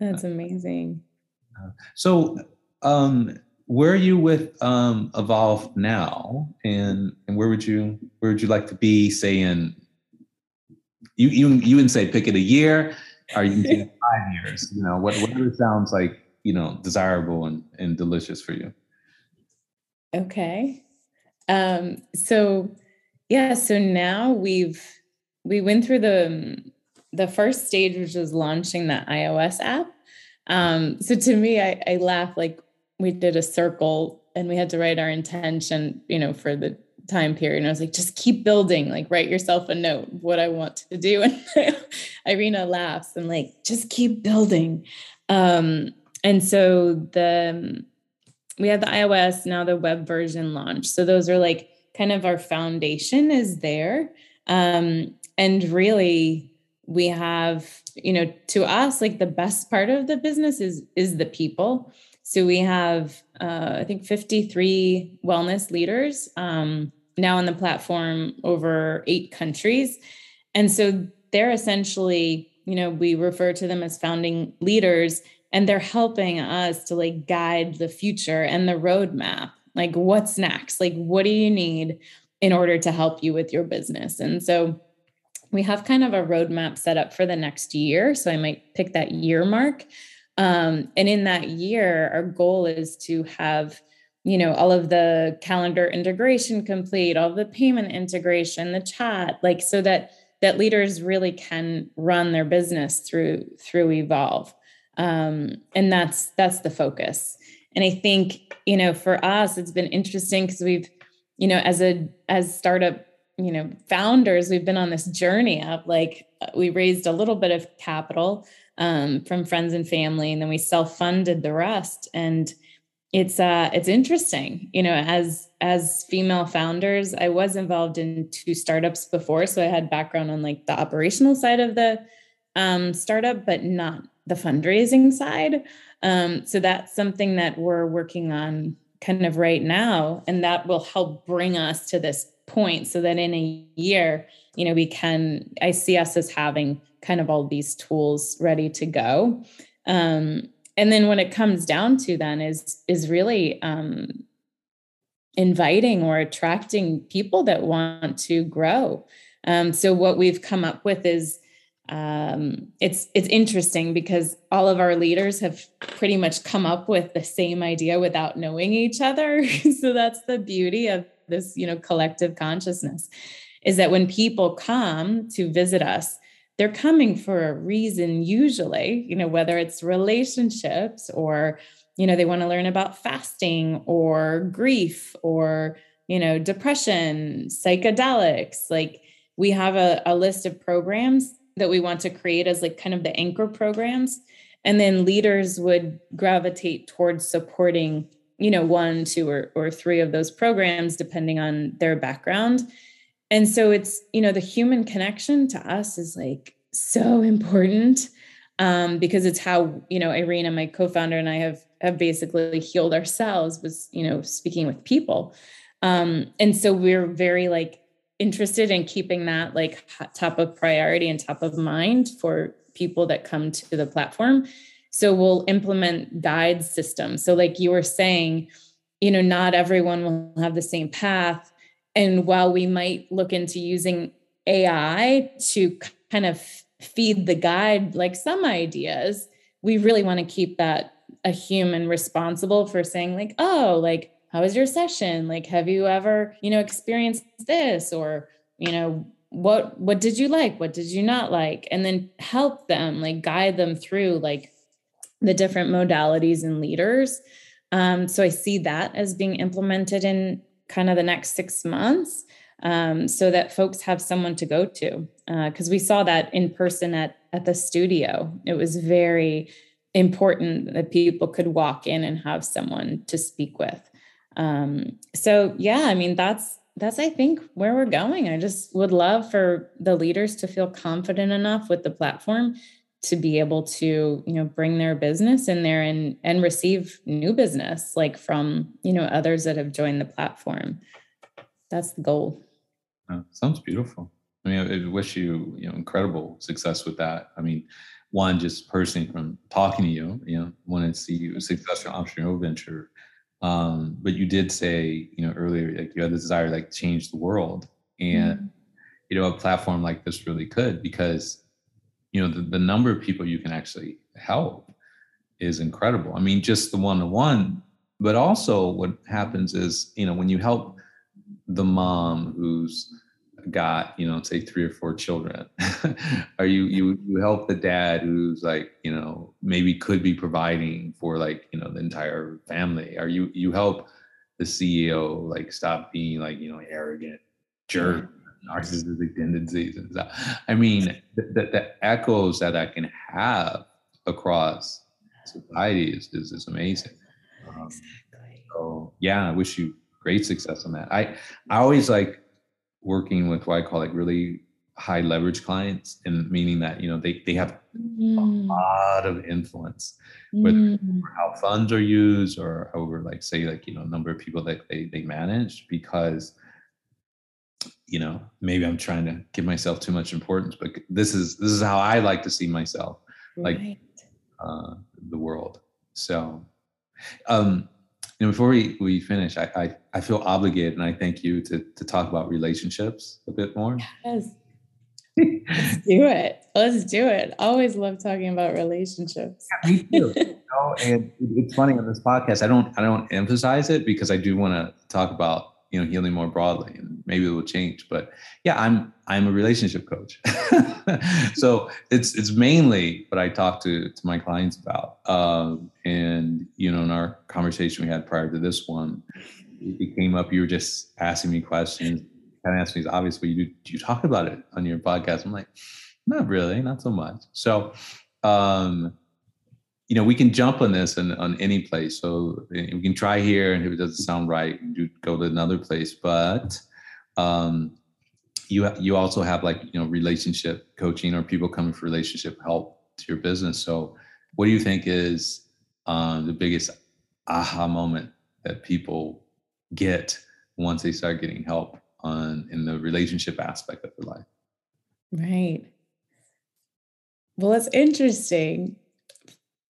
That's amazing. Uh, so um where are you with um evolve now and and where would you where would you like to be say in you you you wouldn't say pick it a year are you thinking five years you know what whatever sounds like you know desirable and, and delicious for you okay um so yeah so now we've we went through the the first stage which was launching the ios app um so to me i i laugh like we did a circle and we had to write our intention you know for the time period. And I was like, just keep building, like write yourself a note, what I want to do. And Irina laughs and like, just keep building. Um, and so the we have the iOS, now the web version launch. So those are like kind of our foundation is there. Um, and really we have, you know, to us, like the best part of the business is is the people. So we have, uh, I think, 53 wellness leaders um, now on the platform over eight countries. And so they're essentially, you know, we refer to them as founding leaders, and they're helping us to like guide the future and the roadmap. Like, what's next? Like, what do you need in order to help you with your business? And so we have kind of a roadmap set up for the next year. So I might pick that year mark um, and in that year, our goal is to have, you know, all of the calendar integration complete, all the payment integration, the chat, like so that that leaders really can run their business through through Evolve. Um, and that's that's the focus. And I think, you know, for us, it's been interesting because we've, you know, as a as startup you know founders we've been on this journey of like we raised a little bit of capital um, from friends and family, and then we self funded the rest. And it's uh, it's interesting, you know, as as female founders, I was involved in two startups before, so I had background on like the operational side of the um, startup, but not the fundraising side. Um, so that's something that we're working on kind of right now, and that will help bring us to this point so that in a year, you know, we can, I see us as having kind of all these tools ready to go. Um, and then when it comes down to then is is really um, inviting or attracting people that want to grow. Um, so what we've come up with is um, it's it's interesting because all of our leaders have pretty much come up with the same idea without knowing each other. so that's the beauty of this, you know, collective consciousness, is that when people come to visit us, they're coming for a reason usually you know whether it's relationships or you know they want to learn about fasting or grief or you know depression psychedelics. Like we have a, a list of programs that we want to create as like kind of the anchor programs. And then leaders would gravitate towards supporting you know one two or, or three of those programs depending on their background. And so it's you know the human connection to us is like so important um, because it's how you know irina my co-founder and i have have basically healed ourselves was you know speaking with people. Um, and so we're very like interested in keeping that like top of priority and top of mind for people that come to the platform so we'll implement guide systems. So like you were saying you know not everyone will have the same path. And while we might look into using AI to kind of feed the guide like some ideas, we really want to keep that a human responsible for saying like, oh, like how was your session? Like have you ever, you know, experienced this? Or, you know, what what did you like? What did you not like? And then help them like guide them through like the different modalities and leaders. Um, so i see that as being implemented in kind of the next six months um, so that folks have someone to go to because uh, we saw that in person at at the studio. It was very important that people could walk in and have someone to speak with. Um, so yeah i mean that's that's i think where we're going. I just would love for the leaders to feel confident enough with the platform to be able to you know bring their business in there and and receive new business like from you know others that have joined the platform. That's the goal. Oh, sounds beautiful. I mean i wish you you know incredible success with that. I mean one just personally from talking to you you know wanted to see you a successful entrepreneurial venture. Um, but you did say, you know, earlier, like you had the desire to like change the world. And, mm-hmm. you know, a platform like this really could because, you know, the, the number of people you can actually help is incredible. I mean, just the one to one, but also what happens is, you know, when you help the mom who's got you know say three or four children are you you you help the dad who's like you know maybe could be providing for like you know the entire family are you you help the ceo like stop being like you know arrogant jerk narcissistic tendencies and stuff i mean the, the, the echoes that i can have across society is is, is amazing um, exactly. so yeah i wish you great success on that i i always like working with what I call like really high leverage clients and meaning that you know they, they have mm. a lot of influence with mm. how funds are used or over like say like you know number of people that they, they manage because you know maybe i'm trying to give myself too much importance but this is this is how i like to see myself like right. uh the world so um you know, before we, we finish, I, I, I feel obligated and I thank you to, to talk about relationships a bit more. Yes. Let's do it. Let's do it. Always love talking about relationships. Yeah, me too. you know, and it's funny on this podcast. I don't I don't emphasize it because I do want to talk about you know healing more broadly and maybe it will change but yeah i'm i'm a relationship coach. So it's it's mainly what i talk to to my clients about um, and you know in our conversation we had prior to this one it came up you were just asking me questions kind of asked me obviously you do, do you talk about it on your podcast? I'm like not really not so much. So um you know, we can jump on this and on any place. So eh, we can try here, and if it doesn't sound right, do go to another place. But um, you you also have like you know relationship coaching or people coming for relationship help to your business. So what do you think is um, the biggest aha moment that people get once they start getting help on in the relationship aspect of their life? Right. Well, it's interesting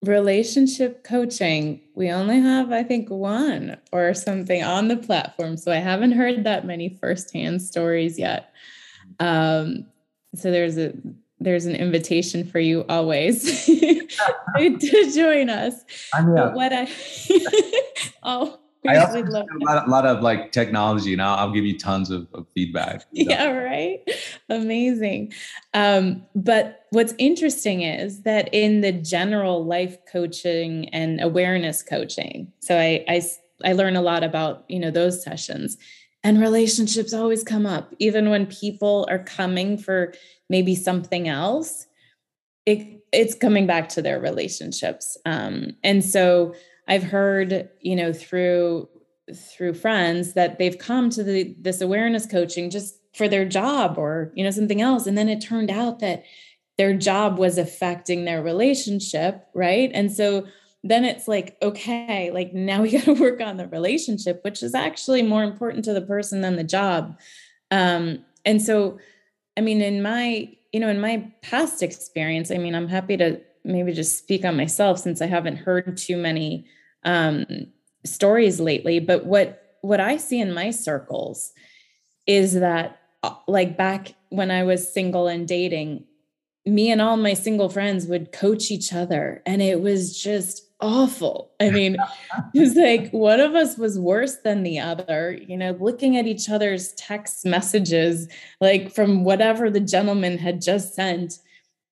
relationship coaching, we only have, I think, one or something on the platform. So I haven't heard that many firsthand stories yet. Um, so there's a there's an invitation for you always to join us. I'm but what I oh I also love a lot, a lot, of like technology, and I'll, I'll give you tons of, of feedback. Yeah, right. Amazing. Um, but what's interesting is that in the general life coaching and awareness coaching, so I, I I learn a lot about you know those sessions, and relationships always come up, even when people are coming for maybe something else. It, it's coming back to their relationships, um, and so I've heard, you know, through through friends that they've come to the this awareness coaching just for their job or, you know, something else and then it turned out that their job was affecting their relationship, right? And so then it's like, okay, like now we got to work on the relationship, which is actually more important to the person than the job. Um, and so, I mean, in my, you know, in my past experience, I mean, I'm happy to maybe just speak on myself since I haven't heard too many um, stories lately. But what what I see in my circles is that, uh, like back when I was single and dating, me and all my single friends would coach each other, and it was just awful. I mean, it was like one of us was worse than the other, you know, looking at each other's text messages, like from whatever the gentleman had just sent,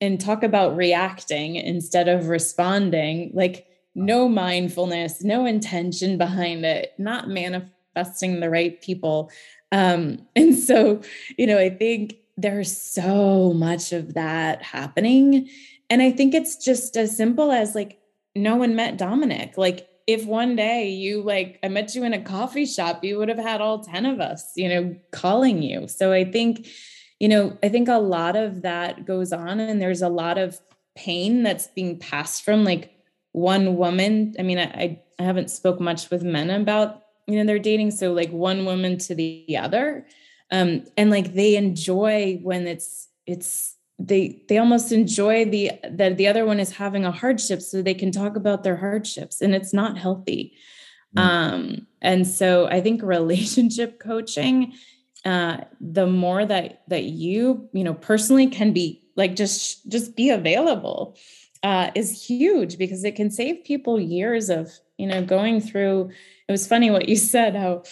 and talk about reacting instead of responding. Like, no mindfulness, no intention behind it, not manifesting the right people. Um, and so, you know, I think there's so much of that happening. And I think it's just as simple as like, no one met Dominic. Like, if one day you like, I met you in a coffee shop, you would have had all 10 of us, you know, calling you. So I think, you know, I think a lot of that goes on, and there's a lot of pain that's being passed from like one woman. I mean, I, I haven't spoke much with men about, you know, their dating. So like one woman to the other. Um, and like they enjoy when it's, it's, they they almost enjoy the that the other one is having a hardship so they can talk about their hardships and it's not healthy mm. um and so i think relationship coaching uh the more that that you you know personally can be like just just be available uh, is huge because it can save people years of you know going through it was funny what you said how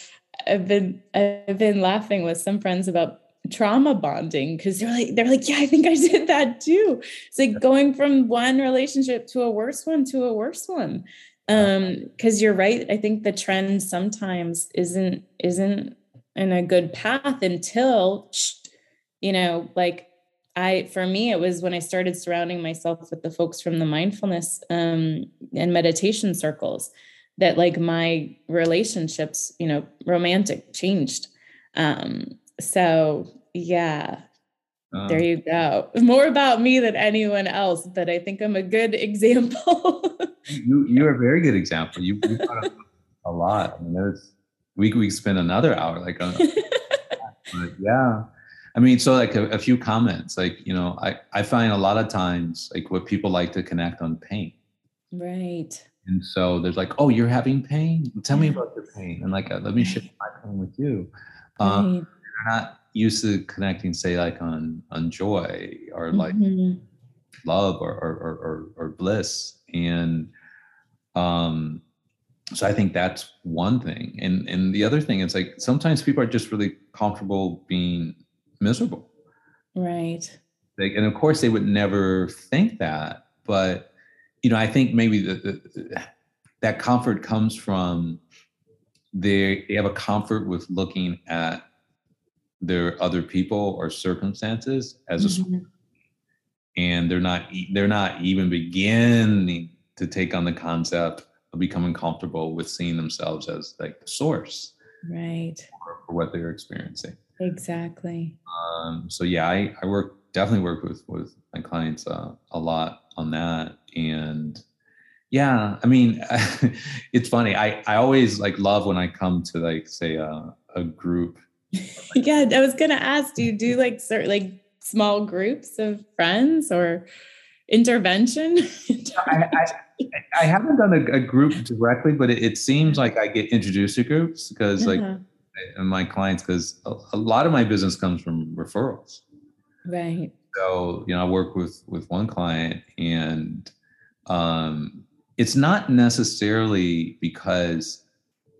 i've been i've been laughing with some friends about trauma bonding because they're like they're like yeah i think i did that too. It's like going from one relationship to a worse one to a worse one um because you're right i think the trend sometimes isn't isn't in a good path until you know like I, for me, it was when I started surrounding myself with the folks from the mindfulness um, and meditation circles that like my relationships, you know, romantic changed. Um, so yeah, um, there you go. More about me than anyone else, but I think I'm a good example. you you're a very good example. You you a lot. I mean, there's we we spend another hour like on, but yeah I mean, so like a, a, few comments, like, you know, I, I find a lot of times like what people like to connect on pain. Right. And so there's like, oh, you're having pain? Tell me about your pain. And like, uh, let me share my pain with you. Um, right. They're not used to connecting, say, like on on joy or like mm-hmm. love or, or, or, or bliss. And um, so I think that's one thing. And and the other thing is like sometimes people are just really comfortable being miserable. Right. Like, and of course, they would never think that, but you know, I think maybe the, the, that comfort comes from they, they have a comfort with looking at their other people or circumstances as mm-hmm. a and they're not they're not even beginning to take on the concept becoming comfortable with seeing themselves as like the source right for, for what they're experiencing Exactly. Um, so yeah, I, I work definitely work with with my clients uh, a lot on that, and yeah, I mean, it's funny. I I always like love when I come to like say a, a group. yeah, I was gonna ask. Do you do like certain like small groups of friends or intervention? I, I, I, haven't done a, a group directly, but it, it, seems like I get introduced to groups because like and my clients because a, a, lot of my business comes from referrals. Right. So you know, I work with with one client, and um, it's not necessarily because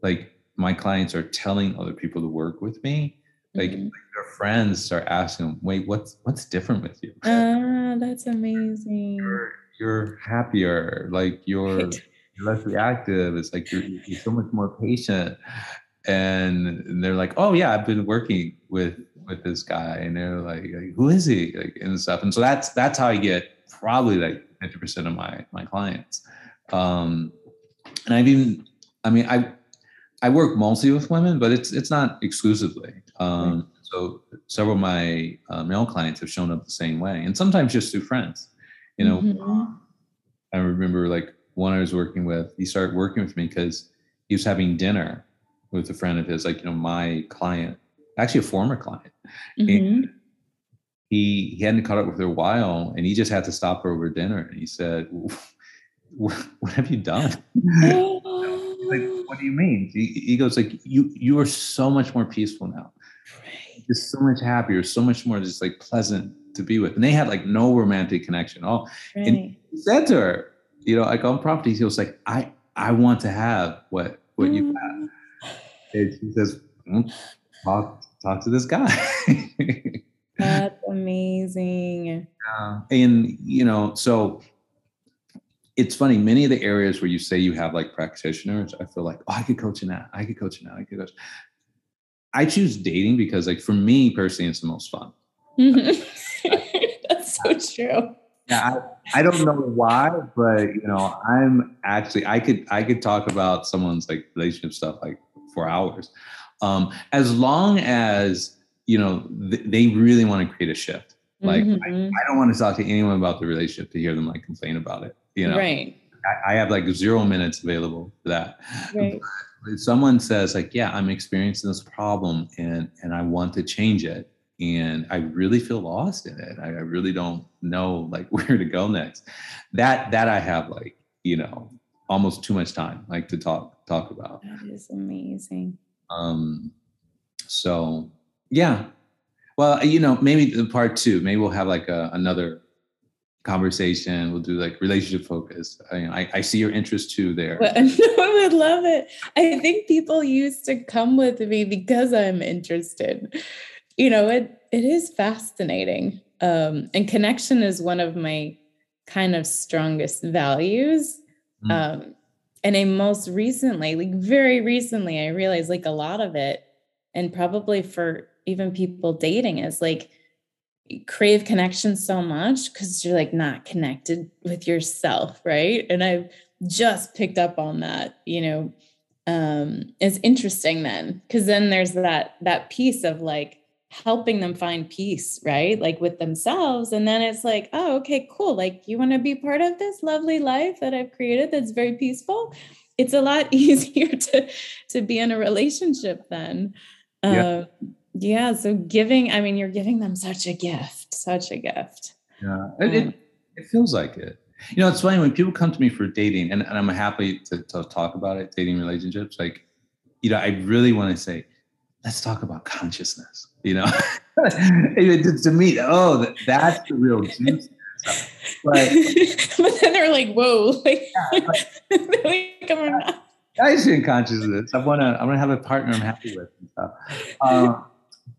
like my clients are telling other people to work with me. Like, mm-hmm. like their friends start asking them, "Wait, what's what's different with you?" Ah, that's amazing. You're, you're happier. Like you're. Right you're less reactive. It's like you're, you're so much more patient and they're like, "Oh yeah, I've been working with with this guy," and they're like, like "Who is he?" Like and stuff. And so that's that's how I get probably like fifty percent of my my clients. Um, and I've even, I mean, I I work mostly with women, but it's it's not exclusively. Um, so several of my uh, male clients have shown up the same way, and sometimes just through friends. You know, mm-hmm. I remember like one I was working with. He started working with me because he was having dinner with a friend of his, like, you know, my client, actually a former client. Mm-hmm. he, he hadn't caught up with her a while and he just had to stop her over dinner. And he said, what, what have you done? like, what do you mean? He, he, goes like, you, you are so much more peaceful now. Just so much happier, so much more just like pleasant to be with. And they had like no romantic connection at all. Right. And he said to her, you know, like on properties, he was like, I I want to have what what you have. Mm. And she says, "Mm, talk talk to this guy. That's amazing. Uh, and you know, so it's funny. Many of the areas where you say you have like practitioners, I feel like, oh, I could coach in that. I could coach in that. I could coach. I choose dating because, like, for me personally, it's the most fun. Mhm. True. Yeah, I, I don't know why, but you know, I'm actually I could I could talk about someone's like relationship stuff like for hours, um, as long as you know th- they really want to create a shift. Like Mhm. I don't want to talk to anyone about the relationship to hear them like complain about it. You know, right. I, I have like zero minutes available for that. Right. If someone says like, yeah, I'm experiencing this problem and and I want to change it, and I really feel lost in it. I, I really don't know like where to go next. That that I have like you know almost too much time like to talk talk about. That is amazing. Um, so yeah, well you know maybe the part two maybe we'll have like a, another conversation. We'll do like relationship focus. I, I, I see your interest too there. I would love it. I think people used to come with me because I'm interested. You know, it it is fascinating. Um, and connection is one of my kind of strongest values. Mm. Um, and I most recently, like very recently, I realized like a lot of it, and probably for even people dating, is like crave connection so much because you're like not connected with yourself, right? And I've just picked up on that, you know. Um, it's interesting then, because then there's that that piece of like helping them find peace, right? Like with themselves. And then it's like, oh, okay, cool. Like you want to be part of this lovely life that I've created that's very peaceful. It's a lot easier to to be in a relationship then. Yeah. Um, yeah. So giving, I mean, you're giving them such a gift, such a gift. Yeah, it, it, it feels like it. You know, it's funny when people come to me for dating, and, and I'm happy to, to talk about it, dating relationships. Like, you know, I really want to say, let's talk about consciousness. You know, to, me, oh, that, that's the real juice. But but then they're like, whoa, like, Yeah, like, "Come on." guys in consciousness. I want to. I want to have a partner I'm happy with and stuff. Um,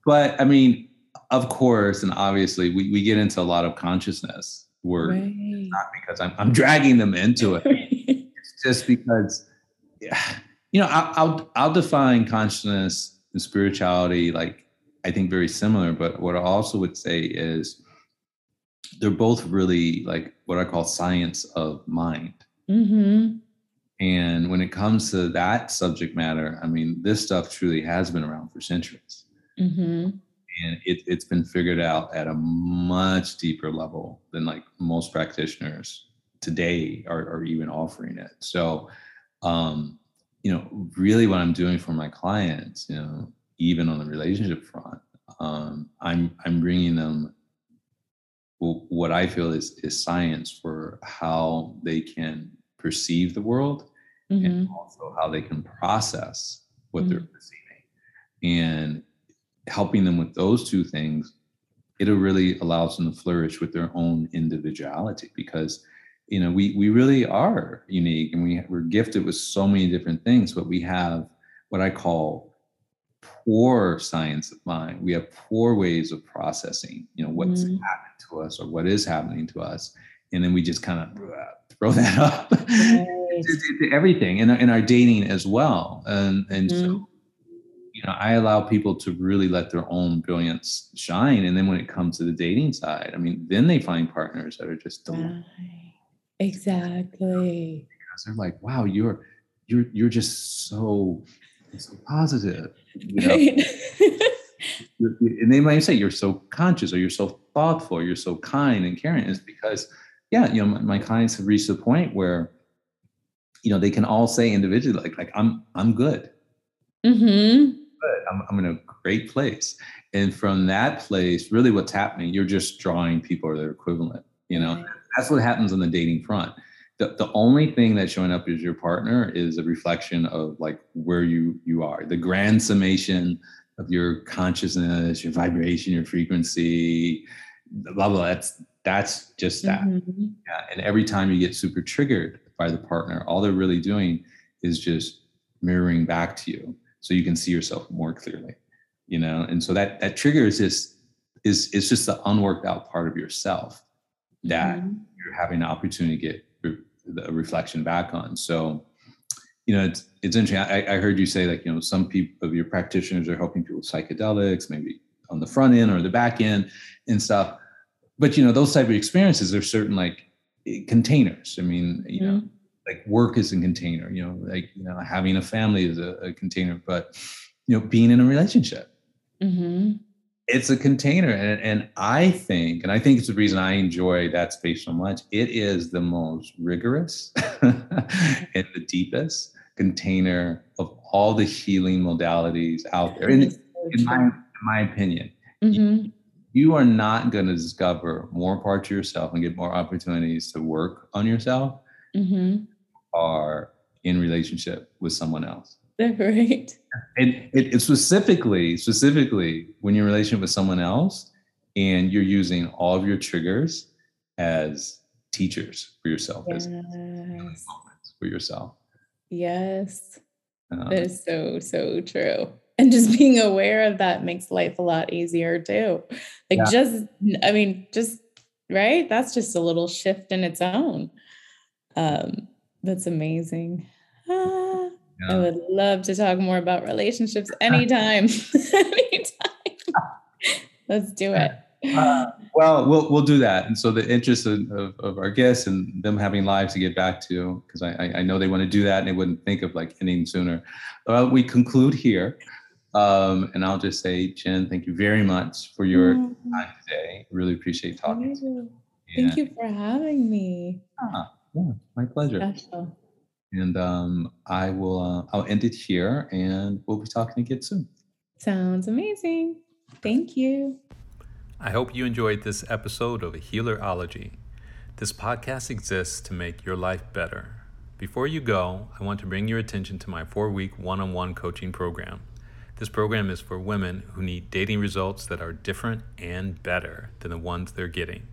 but I mean, of course, and obviously, we, we get into a lot of consciousness. We're Right. not because I'm, I'm dragging them into it. It's just because, yeah, you know, I'll, I'll I'll define consciousness spirituality like I think very similar. But what I also would say is they're both really like what I call science of mind. hmm And when it comes to that subject matter, I mean, this stuff truly has been around for centuries. hmm And it, it's been figured out at a much deeper level than like most practitioners today are, are even offering it. So, um, you know, really what I'm doing for my clients, you know, even on the relationship front, um, I'm, I'm bringing them what I feel is, is science for how they can perceive the world hmm and also how they can process what they're perceiving. And helping them with those two things it'll really allows them to flourish with their own individuality because you know we we really are unique and we we're gifted with so many different things but we have what i call poor science of mind we have poor ways of processing you know what's Mhm. happened to us or what is happening to us and then we just kind of throw that up Right. to, to everything and, in our dating as well and and Mhm. so you know i allow people to really let their own brilliance shine and then when it comes to the dating side i mean then they find partners that are just delicious Right. Exactly. because they're like wow you're you're you're just so so positive you know Right. And they might say you're so conscious or you're so thoughtful or you're so kind and caring it's because yeah you know my, my clients have reached a point where you know they can all say individually like like i'm i'm good Mm-hmm. good. I'm, I'm in a great place. And from that place, really what's happening, you're just drawing people or their equivalent. You know, that's what happens on the dating front. The, the only thing that's showing up as your partner is a reflection of like where you you are, the grand summation of your consciousness, your vibration, your frequency, blah blah. That's That's just that. Mm-hmm. Yeah. And every time you get super triggered by the partner, all they're really doing is just mirroring back to you so you can see yourself more clearly. You know, and so that that trigger is just is is just the unworked out part of yourself that mm-hmm. you're having an opportunity to get re- the reflection back on. So, you know, it's it's interesting. I, I heard you say like, you know, some people of your practitioners are helping people with psychedelics, maybe on the front end or the back end and stuff but you know those type of experiences are certain like containers i mean you mm-hmm. know like work is a container you know like you know having a family is a, a container but you know being in a relationship mm-hmm. It's a container and, and i think and i think it's the reason i enjoy that space so much it is the most rigorous and the deepest container of all the healing modalities out there. In, in, my, in my opinion mm-hmm. you are not going to discover more parts of yourself and get more opportunities to work on yourself mm-hmm. are in relationship with someone else right. And it, it, specifically specifically when you're in relationship with someone else and you're using all of your triggers as teachers for yourself yes. as for yourself. Yes. Um, that is so so true. And just being aware of that makes life a lot easier too. Like yeah. just i mean just right? That's just a little shift in its own. Um that's amazing. ah, yeah. i would love to talk more about relationships anytime anytime let's do it uh, well, we'll we'll do that. And so the interest of, of, of our guests and them having lives to get back to, because I, I know they want to do that and they wouldn't think of like ending sooner. Well, we conclude here. Um, and I'll just say, Jen, thank you very much for your mm-hmm. time today. Really appreciate talking to you. Thank you for having me. Ah, yeah, my pleasure. Special. And um, I will uh, I'll end it here and we'll be talking again soon. Sounds amazing. Thank you. I hope you enjoyed this episode of Healerology. This podcast exists to make your life better. Before you go, I want to bring your attention to my four week one on one coaching program. This program is for women who need dating results that are different and better than the ones they're getting.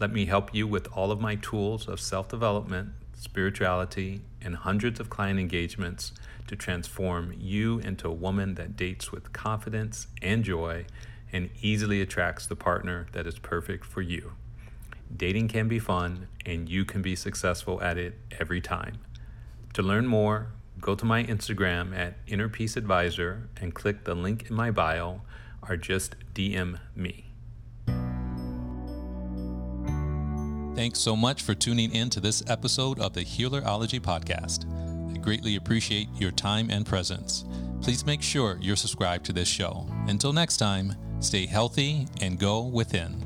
Let me help you with all of my tools of self development, spirituality, and hundreds of client engagements to transform you into a woman that dates with confidence and joy and easily attracts the partner that is perfect for you. Dating can be fun, and you can be successful at it every time. To learn more, go to my Instagram at Inner Peace Advisor and click the link in my bio or just DM me. Thanks so much for tuning in to this episode of the Healerology Podcast. I greatly appreciate your time and presence. Please make sure you're subscribed to this show. Until next time, stay healthy and go within.